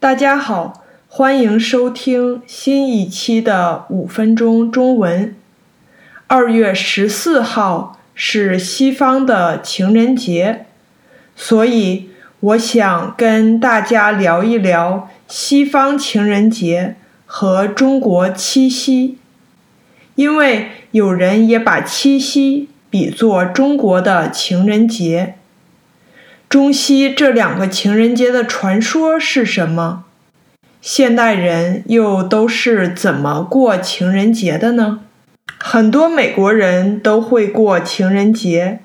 大家好，欢迎收听新一期的五分钟中文。二月十四号是西方的情人节，所以我想跟大家聊一聊西方情人节和中国七夕，因为有人也把七夕比作中国的情人节。中西这两个情人节的传说是什么？现代人又都是怎么过情人节的呢？很多美国人都会过情人节，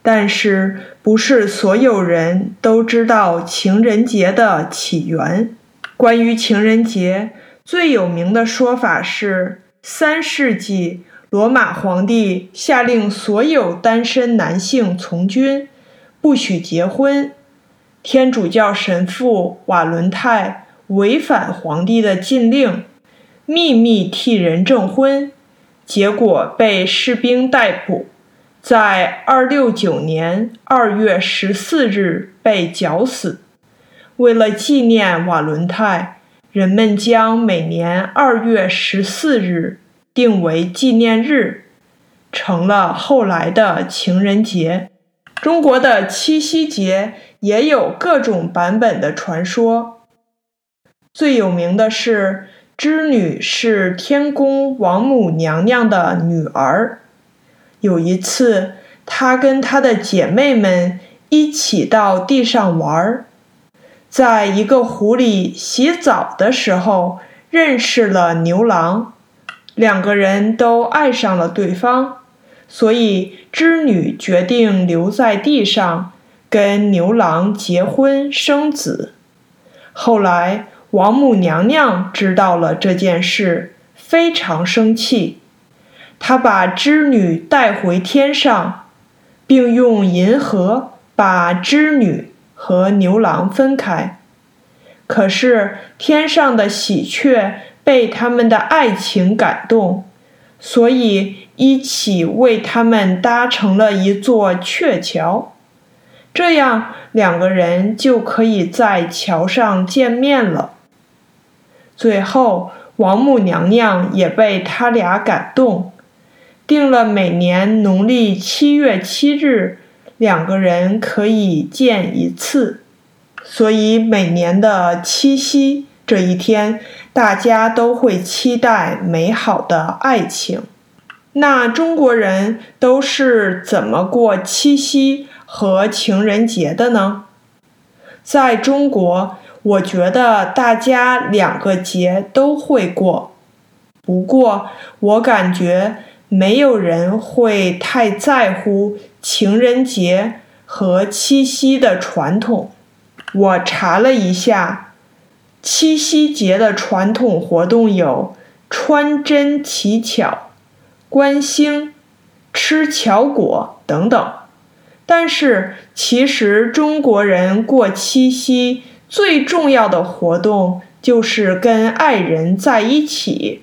但是不是所有人都知道情人节的起源。关于情人节，最有名的说法是：三世纪罗马皇帝下令所有单身男性从军。不许结婚，天主教神父瓦伦泰违反皇帝的禁令，秘密替人证婚，结果被士兵逮捕，在二六九年二月十四日被绞死。为了纪念瓦伦泰，人们将每年二月十四日定为纪念日，成了后来的情人节。中国的七夕节也有各种版本的传说，最有名的是织女是天宫王母娘娘的女儿。有一次，她跟她的姐妹们一起到地上玩，在一个湖里洗澡的时候认识了牛郎，两个人都爱上了对方。所以，织女决定留在地上，跟牛郎结婚生子。后来，王母娘娘知道了这件事，非常生气。她把织女带回天上，并用银河把织女和牛郎分开。可是，天上的喜鹊被他们的爱情感动。所以一起为他们搭成了一座鹊桥，这样两个人就可以在桥上见面了。最后，王母娘娘也被他俩感动，定了每年农历七月七日，两个人可以见一次。所以每年的七夕。这一天，大家都会期待美好的爱情。那中国人都是怎么过七夕和情人节的呢？在中国，我觉得大家两个节都会过，不过我感觉没有人会太在乎情人节和七夕的传统。我查了一下。七夕节的传统活动有穿针乞巧、观星、吃巧果等等。但是，其实中国人过七夕最重要的活动就是跟爱人在一起，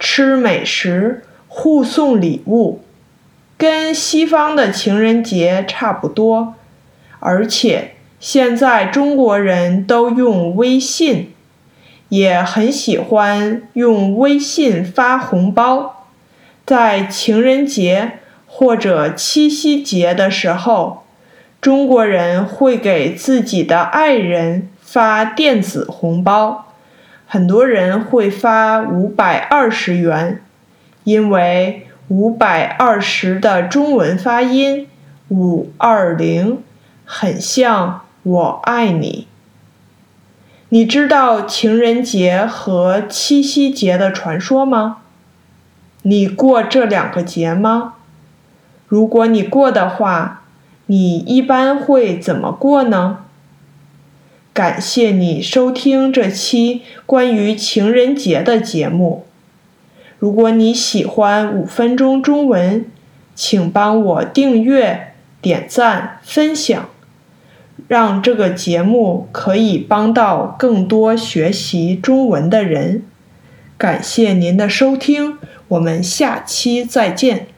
吃美食、互送礼物，跟西方的情人节差不多。而且，现在中国人都用微信。也很喜欢用微信发红包，在情人节或者七夕节的时候，中国人会给自己的爱人发电子红包，很多人会发五百二十元，因为五百二十的中文发音五二零，很像我爱你。你知道情人节和七夕节的传说吗？你过这两个节吗？如果你过的话，你一般会怎么过呢？感谢你收听这期关于情人节的节目。如果你喜欢五分钟中文，请帮我订阅、点赞、分享。让这个节目可以帮到更多学习中文的人。感谢您的收听，我们下期再见。